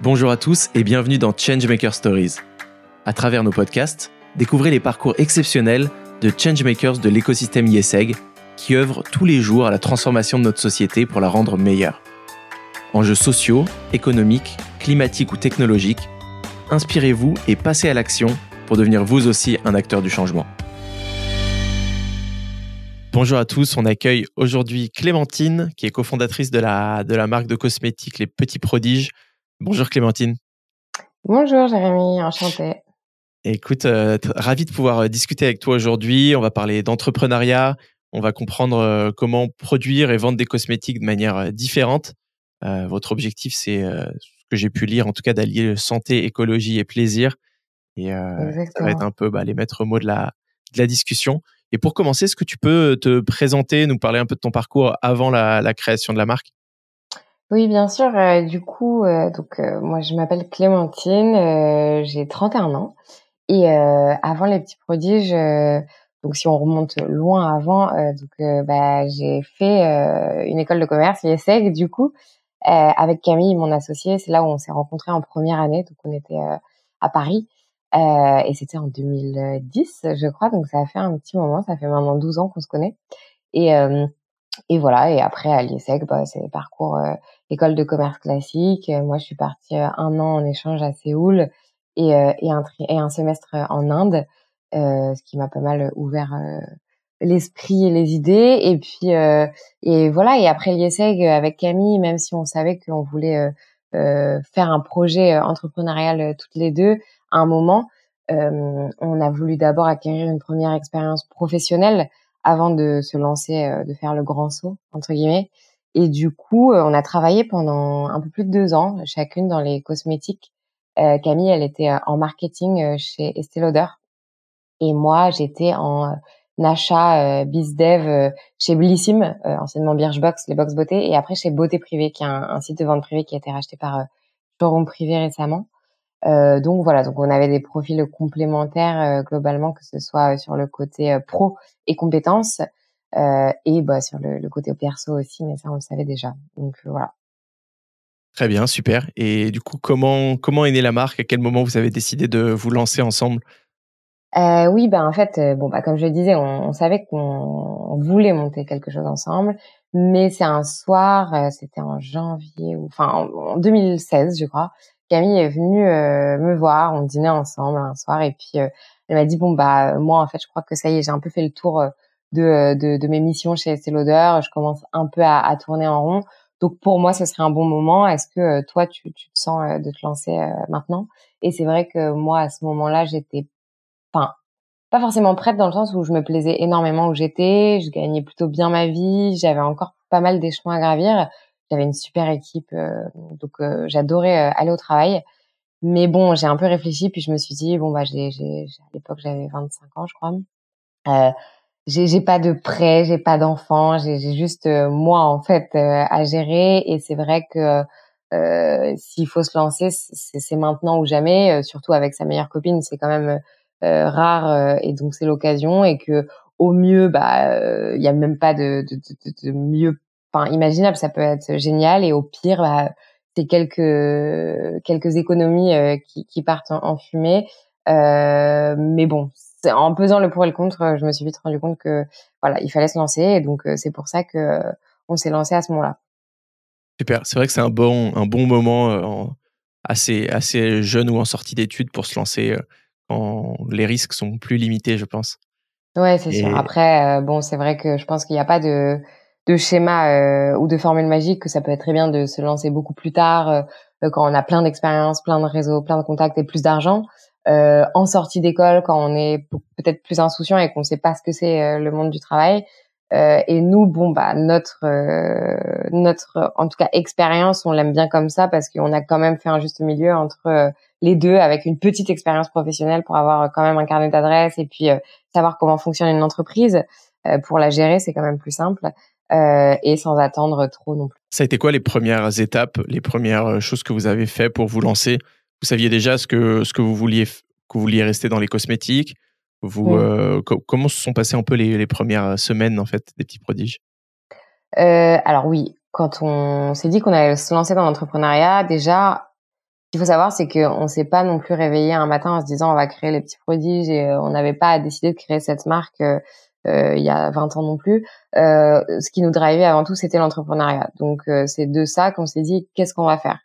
Bonjour à tous et bienvenue dans Changemaker Stories. À travers nos podcasts, découvrez les parcours exceptionnels de changemakers de l'écosystème IESEG qui œuvrent tous les jours à la transformation de notre société pour la rendre meilleure. Enjeux sociaux, économiques, climatiques ou technologiques, inspirez-vous et passez à l'action pour devenir vous aussi un acteur du changement. Bonjour à tous, on accueille aujourd'hui Clémentine, qui est cofondatrice de la, de la marque de cosmétiques Les Petits Prodiges. Bonjour Clémentine. Bonjour Jérémy, enchanté. Écoute, euh, ravi de pouvoir euh, discuter avec toi aujourd'hui. On va parler d'entrepreneuriat, on va comprendre euh, comment produire et vendre des cosmétiques de manière différente. votre objectif, c'est ce que j'ai pu lire, en tout cas, d'allier santé, écologie et plaisir. Et ça va être un peu bah, les maîtres mots de la, de la discussion. Et pour commencer, est-ce que tu peux te présenter, nous parler un peu de ton parcours avant la, création de la marque? Oui, bien sûr. Euh, du coup, euh, donc euh, moi je m'appelle Clémentine, j'ai 31 ans et avant les petits prodiges, donc si on remonte loin avant, donc bah, j'ai fait une école de commerce, l'IESEG, du coup, avec Camille, mon associé. C'est là où on s'est rencontrés en première année, donc on était à Paris. Euh, et c'était en 2010, je crois, donc ça a fait un petit moment, ça fait maintenant 12 ans qu'on se connaît. Et, euh, et voilà, et après à l'IESEC, bah, c'est parcours euh, école de commerce classique. Moi, je suis partie un an en échange à Séoul et, et, un, et un semestre en Inde, ce qui m'a pas mal ouvert l'esprit et les idées. Et puis, et voilà, et après l'IESEG, avec Camille, même si on savait qu'on voulait faire un projet entrepreneurial toutes les deux, à un moment, euh, on a voulu d'abord acquérir une première expérience professionnelle avant de se lancer, euh, de faire le grand saut entre guillemets. Et du coup, euh, on a travaillé pendant un peu plus de deux ans, chacune dans les cosmétiques. Camille, elle était en marketing chez Estée Lauder, et moi, j'étais en achat bizdev chez Blissim, anciennement Birchbox, les box beauté, et après chez Beauté Privée, qui est un, un, site de vente privée qui a été racheté par Showroom Privé récemment. Euh, donc voilà, donc on avait des profils complémentaires euh, globalement, que ce soit sur le côté euh, pro et compétences et bah, sur le, côté perso aussi, mais ça on le savait déjà. Donc voilà. Très bien, super. Et du coup, comment comment est née la marque? À quel moment vous avez décidé de vous lancer ensemble? Euh, oui, ben en fait, bon, bah, comme je le disais, on, on savait qu'on voulait monter quelque chose ensemble, mais c'est un soir, c'était en janvier, ou enfin en, 2016, je crois. Camille est venue euh, me voir, on dînait ensemble un soir et puis euh, elle m'a dit bon bah moi en fait je crois que ça y est j'ai un peu fait le tour euh, de, mes missions chez Estée Lauder, je commence un peu à, tourner en rond. Donc pour moi ce serait un bon moment. Est-ce que toi tu, tu te sens de te lancer maintenant? Et c'est vrai que moi à ce moment-là j'étais, enfin pas forcément prête dans le sens où je me plaisais énormément où j'étais, je gagnais plutôt bien ma vie, j'avais encore pas mal d'échelons à gravir. J'avais une super équipe, euh, donc euh, j'adorais euh, aller au travail. Mais bon, j'ai un peu réfléchi, puis je me suis dit, bon, bah, j'ai, j'ai, à l'époque, j'avais 25 ans, je crois. J'ai, j'ai pas de prêt, j'ai pas d'enfant, j'ai, j'ai juste moi, en fait, à gérer. Et c'est vrai que s'il faut se lancer, c'est, c'est maintenant ou jamais, surtout avec sa meilleure copine, c'est quand même rare, et donc c'est l'occasion. Et que au mieux, bah, il y a même pas de, de, de, de mieux enfin imaginable, ça peut être génial et au pire bah, c'est quelques quelques économies euh, qui, qui, partent en, fumée. Euh, mais bon, en pesant le pour et le contre, je me suis vite rendu compte que voilà, il fallait se lancer et donc euh, c'est pour ça que on s'est lancé à ce moment-là. Super, c'est vrai que c'est un bon un bon moment assez assez jeune ou en sortie d'études pour se lancer quand les risques sont plus limités, je pense. Ouais, c'est sûr. Après, bon, c'est vrai que je pense qu'il n'y a pas de de schéma euh, ou de formule magique que ça peut être très bien de se lancer beaucoup plus tard euh, euh, quand on a plein d'expérience, plein de réseaux, plein de contacts et plus d'argent. en sortie d'école, quand on est peut-être plus insouciant et qu'on ne sait pas ce que c'est le monde du travail. et nous, bon, bah notre notre en tout cas expérience, on l'aime bien comme ça parce qu'on a quand même fait un juste milieu entre les deux avec une petite expérience professionnelle pour avoir quand même un carnet d'adresses et puis savoir comment fonctionne une entreprise. pour la gérer, c'est quand même plus simple. Euh, et sans attendre trop non plus. Ça a été quoi les premières étapes, les premières euh, choses que vous avez fait pour vous lancer? Vous saviez déjà ce que, ce que vous vouliez que vous vouliez rester dans les cosmétiques? Vous, euh, comment se sont passées un peu les, les, premières semaines en fait des petits prodiges? Euh, Alors oui, quand on s'est dit qu'on allait se lancer dans l'entrepreneuriat, déjà qu'il faut savoir, c'est qu'on s'est pas non plus réveillé un matin en se disant on va créer les petits prodiges et on n'avait pas décidé de créer cette marque il y a 20 ans non plus. ce qui nous drivait avant tout, c'était l'entrepreneuriat. Donc c'est de ça qu'on s'est dit qu'est-ce qu'on va faire?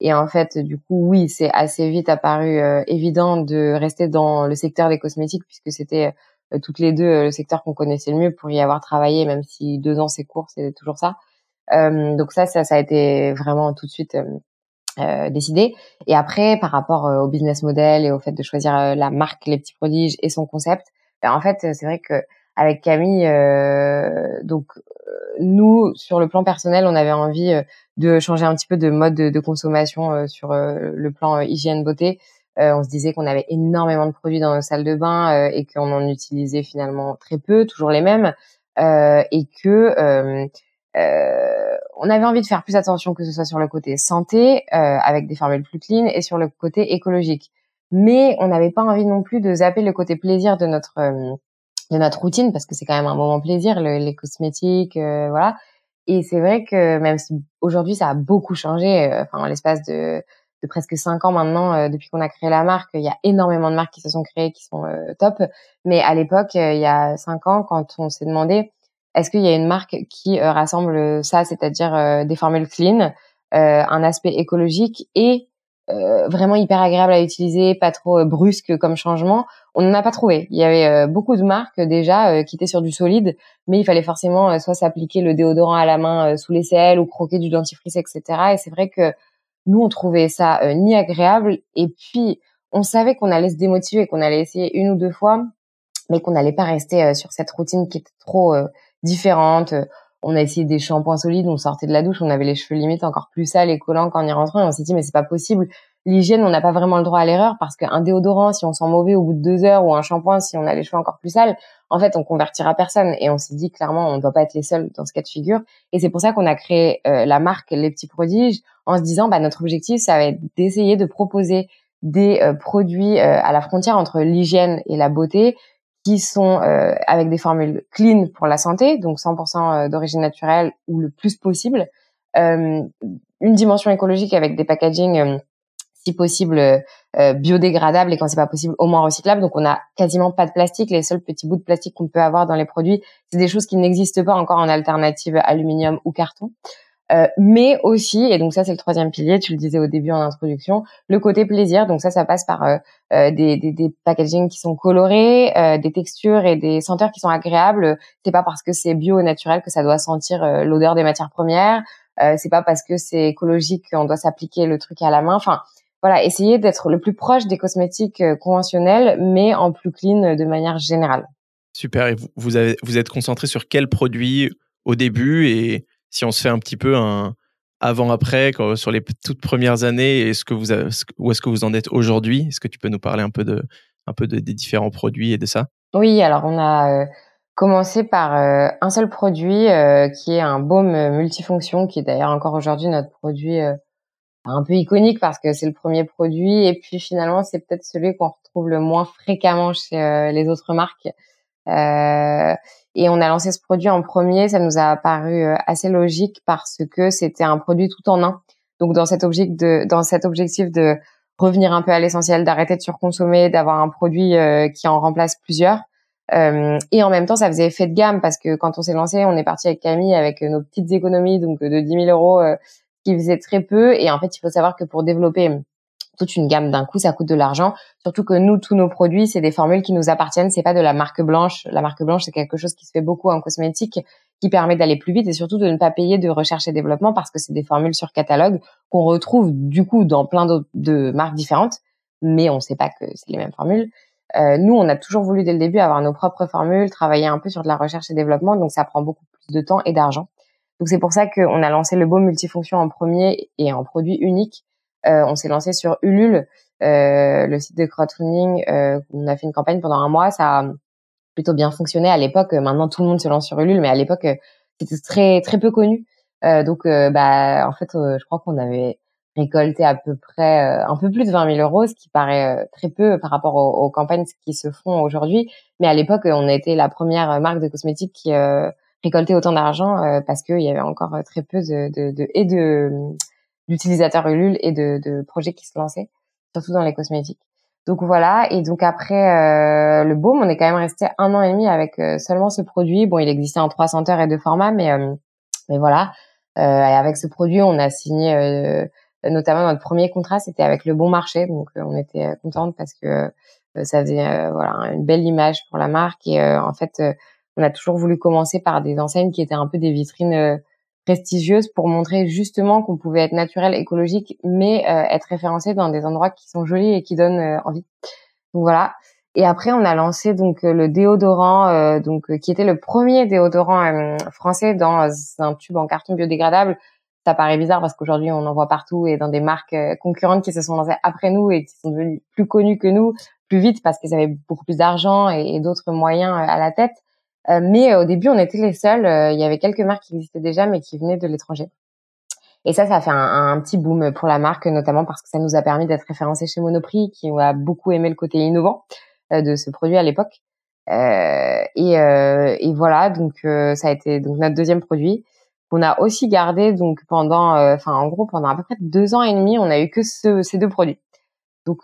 Et en fait, du coup, oui, c'est assez vite apparu évident de rester dans le secteur des cosmétiques puisque c'était toutes les deux le secteur qu'on connaissait le mieux pour y avoir travaillé, même si deux ans c'est court, c'est toujours ça. Euh, donc ça, ça, ça a été vraiment tout de suite euh, décidé. Et après, par rapport au business model et au fait de choisir la marque Les Petits Prodiges et son concept, ben, en fait, c'est vrai que avec Camille, donc nous, sur le plan personnel, on avait envie de changer un petit peu de mode de, consommation sur le plan hygiène beauté. on se disait qu'on avait énormément de produits dans nos salles de bain et qu'on en utilisait finalement très peu, toujours les mêmes, et que euh, on avait envie de faire plus attention que ce soit sur le côté santé euh, avec des formules plus clean et sur le côté écologique. Mais on n'avait pas envie non plus de zapper le côté plaisir de notre euh, de notre routine parce que c'est quand même un moment plaisir les cosmétiques voilà. Et c'est vrai que même si aujourd'hui ça a beaucoup changé, enfin l'espace de de presque cinq ans maintenant depuis qu'on a créé la marque, il y a énormément de marques qui se sont créées qui sont top. Mais à l'époque, il y a cinq ans, quand on s'est demandé est-ce qu'il y a une marque qui euh, rassemble ça, c'est-à-dire euh, des formules clean, euh, un aspect écologique et vraiment hyper agréable à utiliser, pas trop brusque comme changement On n'en a pas trouvé. Il y avait beaucoup de marques déjà qui étaient sur du solide, mais il fallait forcément soit s'appliquer le déodorant à la main sous les selles ou croquer du dentifrice, etc. Et c'est vrai que nous, on trouvait ça ni agréable et puis on savait qu'on allait se démotiver, qu'on allait essayer une ou deux fois, mais qu'on n'allait pas rester sur cette routine qui était trop différentes. On a essayé des shampoings solides, on sortait de la douche, on avait les cheveux limite encore plus sales et collants on y rentrait. on s'est dit mais c'est pas possible. L'hygiène, on n'a pas vraiment le droit à l'erreur parce qu'un déodorant, si on sent mauvais au bout de deux heures, ou un shampoing, si on a les cheveux encore plus sales, en fait, on convertira personne. Et on s'est dit clairement, on ne doit pas être les seuls dans ce cas de figure. Et c'est pour ça qu'on a créé euh, la marque Les Petits Prodiges en se disant, bah, notre objectif, ça va être d'essayer de proposer des euh, produits euh, à la frontière entre l'hygiène et la beauté qui sont euh, avec des formules clean pour la santé, donc 100% euh, d'origine naturelle ou le plus possible. Euh, une dimension écologique avec des packaging euh, si possible euh, biodégradables et quand c'est pas possible au moins recyclables. Donc on a quasiment pas de plastique. Les seuls petits bouts de plastique qu'on peut avoir dans les produits, c'est des choses qui n'existent pas encore en alternative aluminium ou carton. Euh, mais aussi, et donc ça c'est le troisième pilier, tu le disais au début en introduction, le côté plaisir. Donc ça, ça passe par euh, euh des, des, des, packaging qui sont colorés, des textures et des senteurs qui sont agréables. C'est pas parce que c'est bio naturel que ça doit sentir l'odeur des matières premières. c'est pas parce que c'est écologique qu'on doit s'appliquer le truc à la main. Enfin, voilà, essayer d'être le plus proche des cosmétiques conventionnels, mais en plus clean de manière générale. Super. Et vous, avez, vous êtes concentré sur quels produits au début et si on se fait un petit peu un avant-après sur les toutes premières années, avez, où est-ce que vous en êtes aujourd'hui? Est-ce que tu peux nous parler un peu de un peu des différents produits et de ça? Oui, alors on a euh, commencé par euh, un seul produit euh, qui est un baume multifonction, qui est d'ailleurs encore aujourd'hui notre produit un peu iconique parce que c'est le premier produit. Et puis finalement c'est peut-être celui qu'on retrouve le moins fréquemment chez les autres marques. Euh, et on a lancé ce produit en premier, ça nous a paru euh, assez logique parce que c'était un produit tout en un. Donc dans cet objectif de, revenir un peu à l'essentiel, d'arrêter de surconsommer, d'avoir un produit euh, qui en remplace plusieurs. Et en même temps, ça faisait effet de gamme parce que quand on s'est lancé, on est parti avec Camille avec nos petites économies, donc de 10 000 euros, qui faisait très peu. Et en fait, il faut savoir que pour développer toute une gamme d'un coup, ça coûte de l'argent. Surtout que nous, tous nos produits, c'est des formules qui nous appartiennent. C'est pas de la marque blanche. La marque blanche, c'est quelque chose qui se fait beaucoup en cosmétique, qui permet d'aller plus vite et surtout de ne pas payer de recherche et développement parce que c'est des formules sur catalogue qu'on retrouve du coup dans plein d'autres de marques différentes, mais on ne sait pas que c'est les mêmes formules. Euh, nous, on a toujours voulu dès le début avoir nos propres formules, travailler un peu sur de la recherche et développement, donc ça prend beaucoup plus de temps et d'argent. Donc c'est pour ça qu'on a lancé le beau multifonction en premier et en produit unique on s'est lancé sur Ulule, euh, le site de crowdfunding. Euh, on a fait une campagne pendant un mois. Ça a plutôt bien fonctionné à l'époque. Maintenant, tout le monde se lance sur Ulule, mais à l'époque, c'était très très peu connu. donc, bah, en fait, je crois qu'on avait récolté à peu près un peu plus de 20 000 euros, ce qui paraît très peu par rapport aux, campagnes qui se font aujourd'hui. Mais à l'époque, on été la première marque de cosmétiques qui récoltait autant d'argent parce qu'il y avait encore très peu de, de, de et de d'utilisateurs Ulule et de, de projets qui se lançaient, surtout dans les cosmétiques. Donc voilà, et donc après le baume, on est quand même resté un an et demi avec seulement ce produit. Bon, il existait en trois senteurs et deux formats, mais mais voilà. et avec ce produit, on a signé notamment notre premier contrat, c'était avec le Bon Marché, donc on était contente parce que ça faisait voilà une belle image pour la marque et en fait on a toujours voulu commencer par des enseignes qui étaient un peu des vitrines euh, prestigieuses pour montrer justement qu'on pouvait être naturel, écologique, mais euh, être référencé dans des endroits qui sont jolis et qui donnent euh, envie. Donc voilà. Et après, on a lancé donc le déodorant, donc qui était le premier déodorant français dans un tube en carton biodégradable. Ça paraît bizarre parce qu'aujourd'hui, on en voit partout et dans des marques concurrentes qui se sont lancées après nous et qui sont devenues plus connues que nous, plus vite parce qu'ils avaient beaucoup plus d'argent et d'autres moyens à la tête. Euh, mais euh, au début, on était les seuls. Euh, il y avait quelques marques qui existaient déjà, mais qui venaient de l'étranger. Et ça, ça a fait un, un, petit boom pour la marque, notamment parce que ça nous a permis d'être référencés chez Monoprix, qui a beaucoup aimé le côté innovant de ce produit à l'époque. Euh, et, euh, et, voilà, donc ça a été donc notre deuxième produit. On a aussi gardé donc pendant, enfin en gros pendant à peu près deux ans et demi, on a eu que ce, ces deux produits.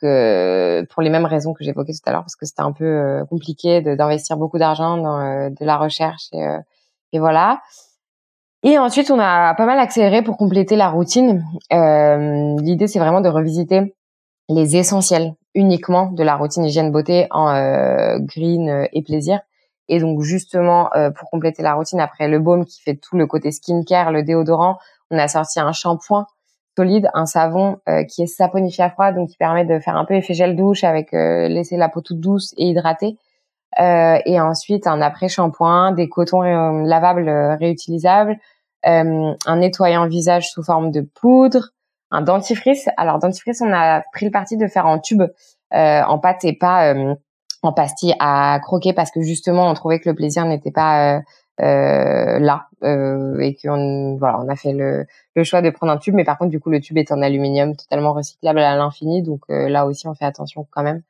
Euh, pour les mêmes raisons que j'évoquais tout à l'heure, parce que c'était un peu euh, compliqué d'investir beaucoup d'argent dans euh, de la recherche et, et, voilà. Et ensuite, on a pas mal accéléré pour compléter la routine. L'idée, c'est vraiment de revisiter les essentiels uniquement de la routine hygiène beauté en green et plaisir. Et donc justement, pour compléter la routine, après le baume qui fait tout le côté skincare, le déodorant, on a sorti un shampoing solide, un savon euh, qui est saponifié à froid, donc qui permet de faire un peu effet gel douche avec euh, laisser la peau toute douce et hydratée. Euh, et ensuite un après-shampoing, des cotons lavables réutilisables, un nettoyant visage sous forme de poudre, un dentifrice. Alors dentifrice, on a pris le parti de faire en tube, en pâte et pas en pastille à croquer parce que justement on trouvait que le plaisir n'était pas euh, là euh, et qu'on voilà on a fait le, le, choix de prendre un tube mais par contre du coup le tube est en aluminium totalement recyclable à l'infini donc euh, là aussi on fait attention quand même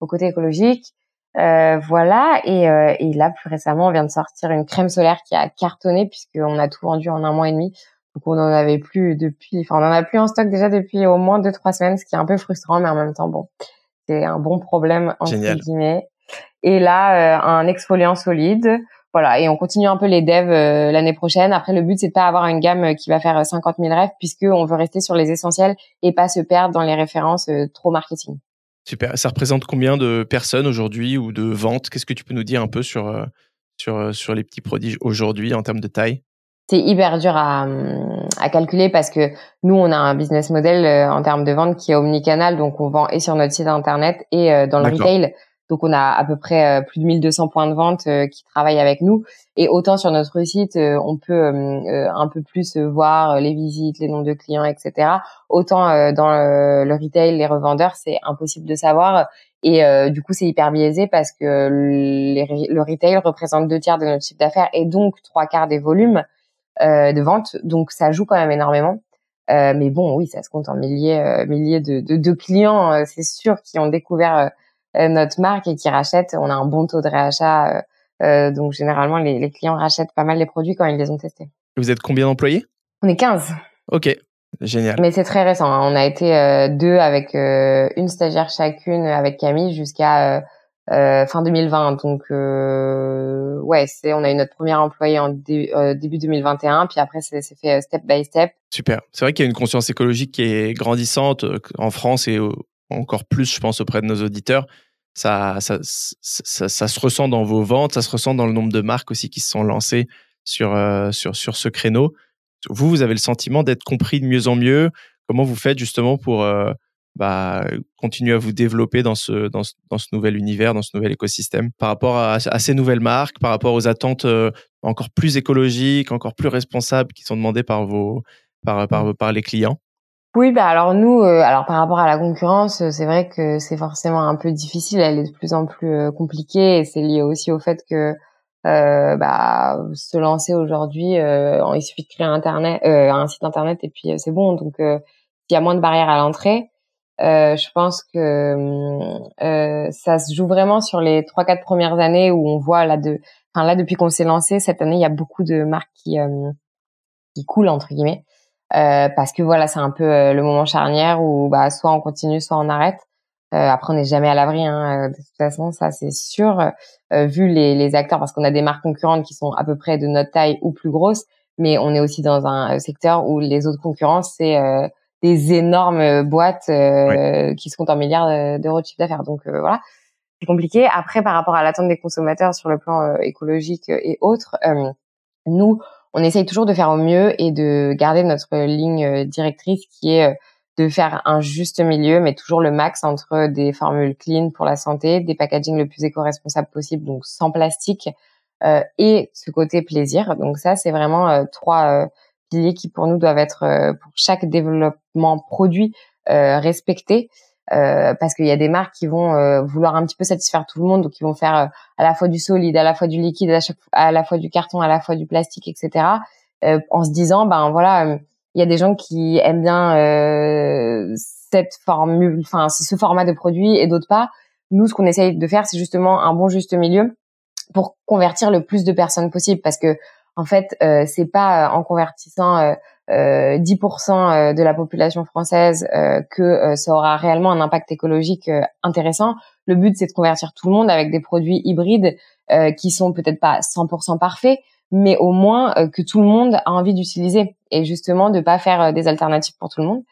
au côté écologique. Euh, voilà et, euh, et, là plus récemment on vient de sortir une crème solaire qui a cartonné puisqu'on a tout vendu en un mois et demi. Donc on en avait plus depuis enfin on en a plus en stock déjà depuis au moins deux trois semaines ce qui est un peu frustrant mais en même temps bon c'est un bon problème entre guillemets. Et là un exfoliant solide voilà, et on continue un peu les devs euh, l'année prochaine. Après, le but c'est de pas avoir une gamme euh, qui va faire 50 000 rêves, puisque on veut rester sur les essentiels et pas se perdre dans les références euh, trop marketing. Super. Ça représente combien de personnes aujourd'hui ou de ventes? Qu'est-ce que tu peux nous dire un peu sur sur sur les petits prodiges aujourd'hui en termes de taille? C'est hyper dur à, à calculer parce que nous on a un business model en termes de vente qui est omnicanal, donc on vend et sur notre site internet et dans le retail. Donc on a à peu près euh, plus de 1200 points de vente euh, qui travaillent avec nous. Et autant sur notre site, euh, on peut un peu plus voir les visites, les noms de clients, etc. Autant dans le, retail, les revendeurs, c'est impossible de savoir. Et du coup, c'est hyper biaisé parce que le retail représente deux tiers de notre chiffre d'affaires et donc trois quarts des volumes de vente. Donc ça joue quand même énormément. mais bon, oui, ça se compte en milliers, milliers de, de, de clients, c'est sûr, qui ont découvert notre marque et qui rachètent. On a un bon taux de réachat. Euh, euh, donc généralement, les, les, clients rachètent pas mal les produits quand ils les ont testés. Vous êtes combien d'employés? On est 15. Ok, génial. Mais c'est très récent. Hein. On a été deux avec une stagiaire chacune avec Camille jusqu'à fin 2020. Donc ouais, c'est on a eu notre premier employé en début 2021, puis après c'est fait step by step. Super. C'est vrai qu'il y a une conscience écologique qui est grandissante en France et encore plus, je pense, auprès de nos auditeurs ça, ça, ça, ça, se ressent dans vos ventes, ça se ressent dans le nombre de marques aussi qui se sont lancées sur, euh, sur, sur ce créneau. Vous, vous avez le sentiment d'être compris de mieux en mieux. Comment vous faites justement pour euh, bah, continuer à vous développer dans ce, dans, ce, dans ce nouvel univers, dans ce nouvel écosystème? Par rapport à, à ces nouvelles marques, par rapport aux attentes euh, encore plus écologiques, encore plus responsables qui sont demandées par, vos, par, par, par les clients? Oui, bah alors nous, euh, alors par rapport à la concurrence, euh, c'est vrai que c'est forcément un peu difficile. Elle est de plus en plus euh, compliquée et c'est lié aussi au fait que euh, bah, se lancer aujourd'hui, il suffit de créer internet, un site internet et puis c'est bon. Donc il y a moins de barrières à l'entrée. je pense que ça se joue vraiment sur les trois quatre premières années où on voit là de, enfin là depuis qu'on s'est lancé cette année, il y a beaucoup de marques qui qui coulent entre guillemets. Parce que voilà, c'est un peu le moment charnière où bah soit on continue, soit on arrête. après, on n'est jamais à l'abri, hein, de toute façon, ça c'est sûr. vu les, les acteurs, parce qu'on a des marques concurrentes qui sont à peu près de notre taille ou plus grosses, mais on est aussi dans un secteur où les autres concurrents, c'est des énormes boîtes qui se comptent en milliards d'euros de chiffre d'affaires. Donc voilà, c'est compliqué. Après, par rapport à l'attente des consommateurs sur le plan écologique et autres, nous, on essaye toujours de faire au mieux et de garder notre ligne directrice qui est de faire un juste milieu, mais toujours le max entre des formules clean pour la santé, des packaging le plus éco-responsable possible, donc sans plastique, euh, et ce côté plaisir. Donc ça, c'est vraiment euh, trois euh, piliers qui pour nous doivent être pour chaque développement produit respectés. Parce qu'il y a des marques qui vont vouloir un petit peu satisfaire tout le monde, donc ils vont faire à la fois du solide, à la fois du liquide, à, chaque, à la fois du carton, à la fois du plastique, etc. en se disant, ben voilà, il y a des gens qui aiment bien cette formule, enfin ce format de produit, et d'autres pas. Nous, ce qu'on essaye de faire, c'est justement un bon juste milieu pour convertir le plus de personnes possible parce que en fait euh, c'est pas euh, en convertissant euh, 10% euh, euh, de la population française que ça aura réellement un impact écologique intéressant. Le but c'est de convertir tout le monde avec des produits hybrides qui sont peut-être pas 100% parfaits, mais au moins que tout le monde a envie d'utiliser et justement de pas faire des alternatives pour tout le monde.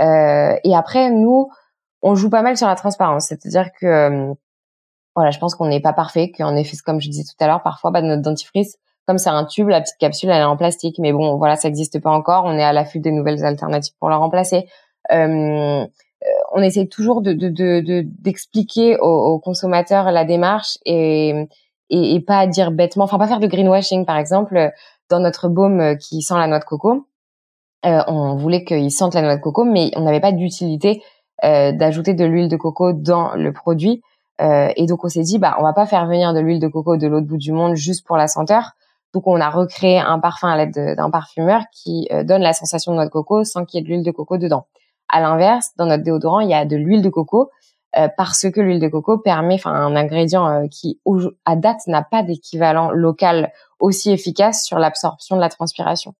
et après nous on joue pas mal sur la transparence, c'est-à-dire que voilà, je pense qu'on n'est pas parfait, qu'en effet, comme je disais tout à l'heure, parfois, bah, notre dentifrice, comme c'est un tube, la petite capsule, elle est en plastique. Mais bon, voilà, ça n'existe pas encore. On est à l'affût des nouvelles alternatives pour la remplacer. Euh, on essaie toujours de, d'expliquer aux, consommateurs la démarche et, et, pas dire bêtement, enfin pas faire de greenwashing par exemple dans notre baume qui sent la noix de coco. Euh, on voulait qu'il sente la noix de coco, mais on n'avait pas d'utilité euh, d'ajouter de l'huile de coco dans le produit euh, et donc on s'est dit, bah on va pas faire venir de l'huile de coco de l'autre bout du monde juste pour la senteur. Donc on a recréé un parfum à l'aide d'un parfumeur qui euh, donne la sensation de noix de coco sans qu'il y ait de l'huile de coco dedans. À l'inverse, dans notre déodorant, il y a de l'huile de coco euh, parce que l'huile de coco permet, enfin un ingrédient qui à date n'a pas d'équivalent local aussi efficace sur l'absorption de la transpiration.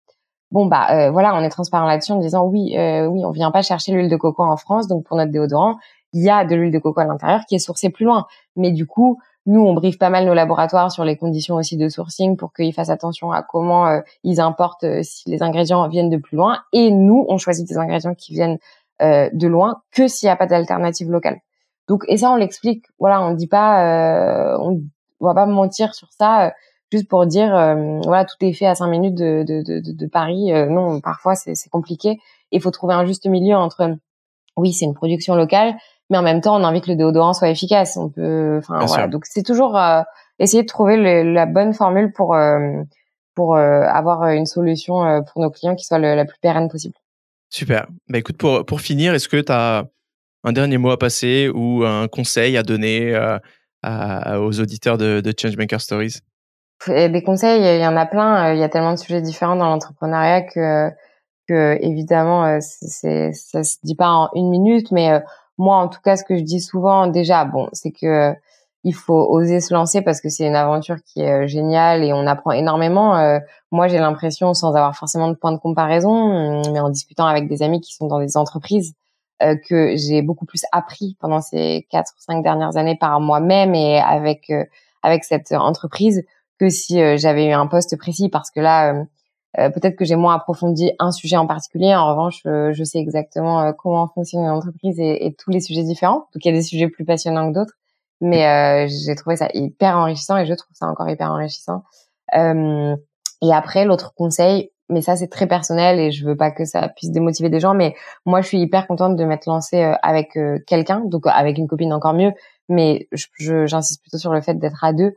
Bon bah voilà, on est transparent là-dessus en disant oui, oui, on vient pas chercher l'huile de coco en France, donc pour notre déodorant, il y a de l'huile de coco à l'intérieur qui est sourcée plus loin. Mais du coup, nous, on briefe pas mal nos laboratoires sur les conditions aussi de sourcing pour qu'ils fassent attention à comment euh, ils importent euh, si les ingrédients viennent de plus loin. Et nous, on choisit des ingrédients qui viennent euh, de loin que s'il n'y a pas d'alternative locale. Donc, et ça, on l'explique. Voilà, on dit pas, on, va pas mentir sur ça juste pour dire, voilà, tout est fait à cinq minutes de, de, de Paris. non, parfois c'est compliqué. Il faut trouver un juste milieu entre, oui, c'est une production locale, mais en même temps, on a envie que le déodorant soit efficace. On peut, enfin voilà. Donc c'est toujours euh, essayer de trouver la bonne formule pour euh, pour euh, avoir une solution pour nos clients qui soit la plus pérenne possible. Super. Bah écoute, pour pour finir, est-ce que tu as un dernier mot à passer ou un conseil à donner aux auditeurs de, de Changemaker Stories? Des conseils, il y en a plein. Il y a tellement de sujets différents dans l'entrepreneuriat que que évidemment c'est ça se dit pas en une minute mais moi, en tout cas, ce que je dis souvent, déjà, bon, c'est que il faut oser se lancer parce que c'est une aventure qui est euh, géniale et on apprend énormément. Euh, moi, j'ai l'impression, sans avoir forcément de point de comparaison, mais en discutant avec des amis qui sont dans des entreprises, euh, que j'ai beaucoup plus appris pendant ces quatre ou cinq dernières années par moi-même et avec avec cette entreprise que si j'avais eu un poste précis parce que là euh, peut-être que j'ai moins approfondi un sujet en particulier. En revanche, euh, je sais exactement euh, comment fonctionne une entreprise et, et, tous les sujets différents. Donc, il y a des sujets plus passionnants que d'autres. Mais j'ai trouvé ça hyper enrichissant et je trouve ça encore hyper enrichissant. et après, l'autre conseil, mais ça c'est très personnel et je veux pas que ça puisse démotiver des gens, mais moi je suis hyper contente de m'être lancée avec quelqu'un, donc avec une copine encore mieux, mais j'insiste plutôt sur le fait d'être à deux.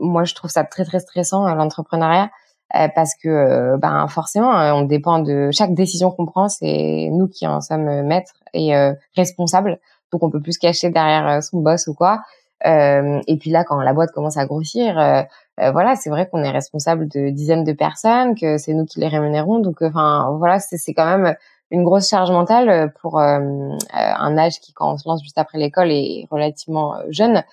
moi je trouve ça très très stressant l'entrepreneuriat euh, parce que euh, ben forcément hein, on dépend de chaque décision qu'on prend c'est nous qui en sommes maîtres et euh, responsables. Donc on peut plus se cacher derrière son boss ou quoi. Et puis là quand la boîte commence à grossir voilà c'est vrai qu'on est responsable de dizaines de personnes que c'est nous qui les rémunérons. Donc enfin voilà c'est quand même une grosse charge mentale pour un âge qui quand on se lance juste après l'école est relativement jeune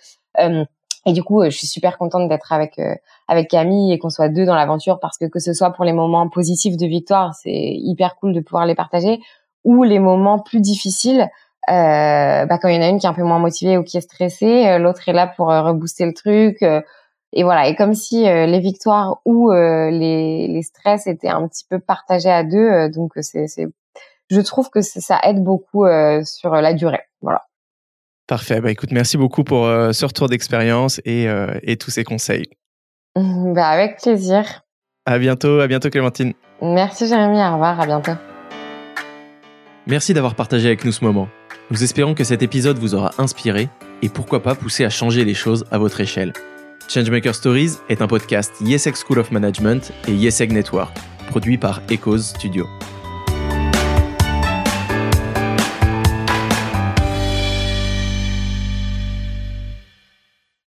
Et du coup, je suis super contente d'être avec avec Camille et qu'on soit deux dans l'aventure parce que que ce soit pour les moments positifs de victoire, c'est hyper cool de pouvoir les partager, ou les moments plus difficiles, euh, bah, quand il y en a une qui est un peu moins motivée ou qui est stressée, euh, l'autre est là pour euh, rebooster le truc. Euh, et voilà, et comme si les victoires ou les, les stress étaient un petit peu partagés à deux. donc c'est, je trouve que ça aide beaucoup sur la durée. Voilà. Parfait. Bah écoute, merci beaucoup pour ce retour d'expérience et, et tous ces conseils. bah avec plaisir. À bientôt, à bientôt Clémentine. Merci Jérémy, au revoir, à bientôt. Merci d'avoir partagé avec nous ce moment. Nous espérons que cet épisode vous aura inspiré et pourquoi pas poussé à changer les choses à votre échelle. Changemaker Stories est un podcast YesEg School of Management et YesEg Network, produit par Echoes Studio.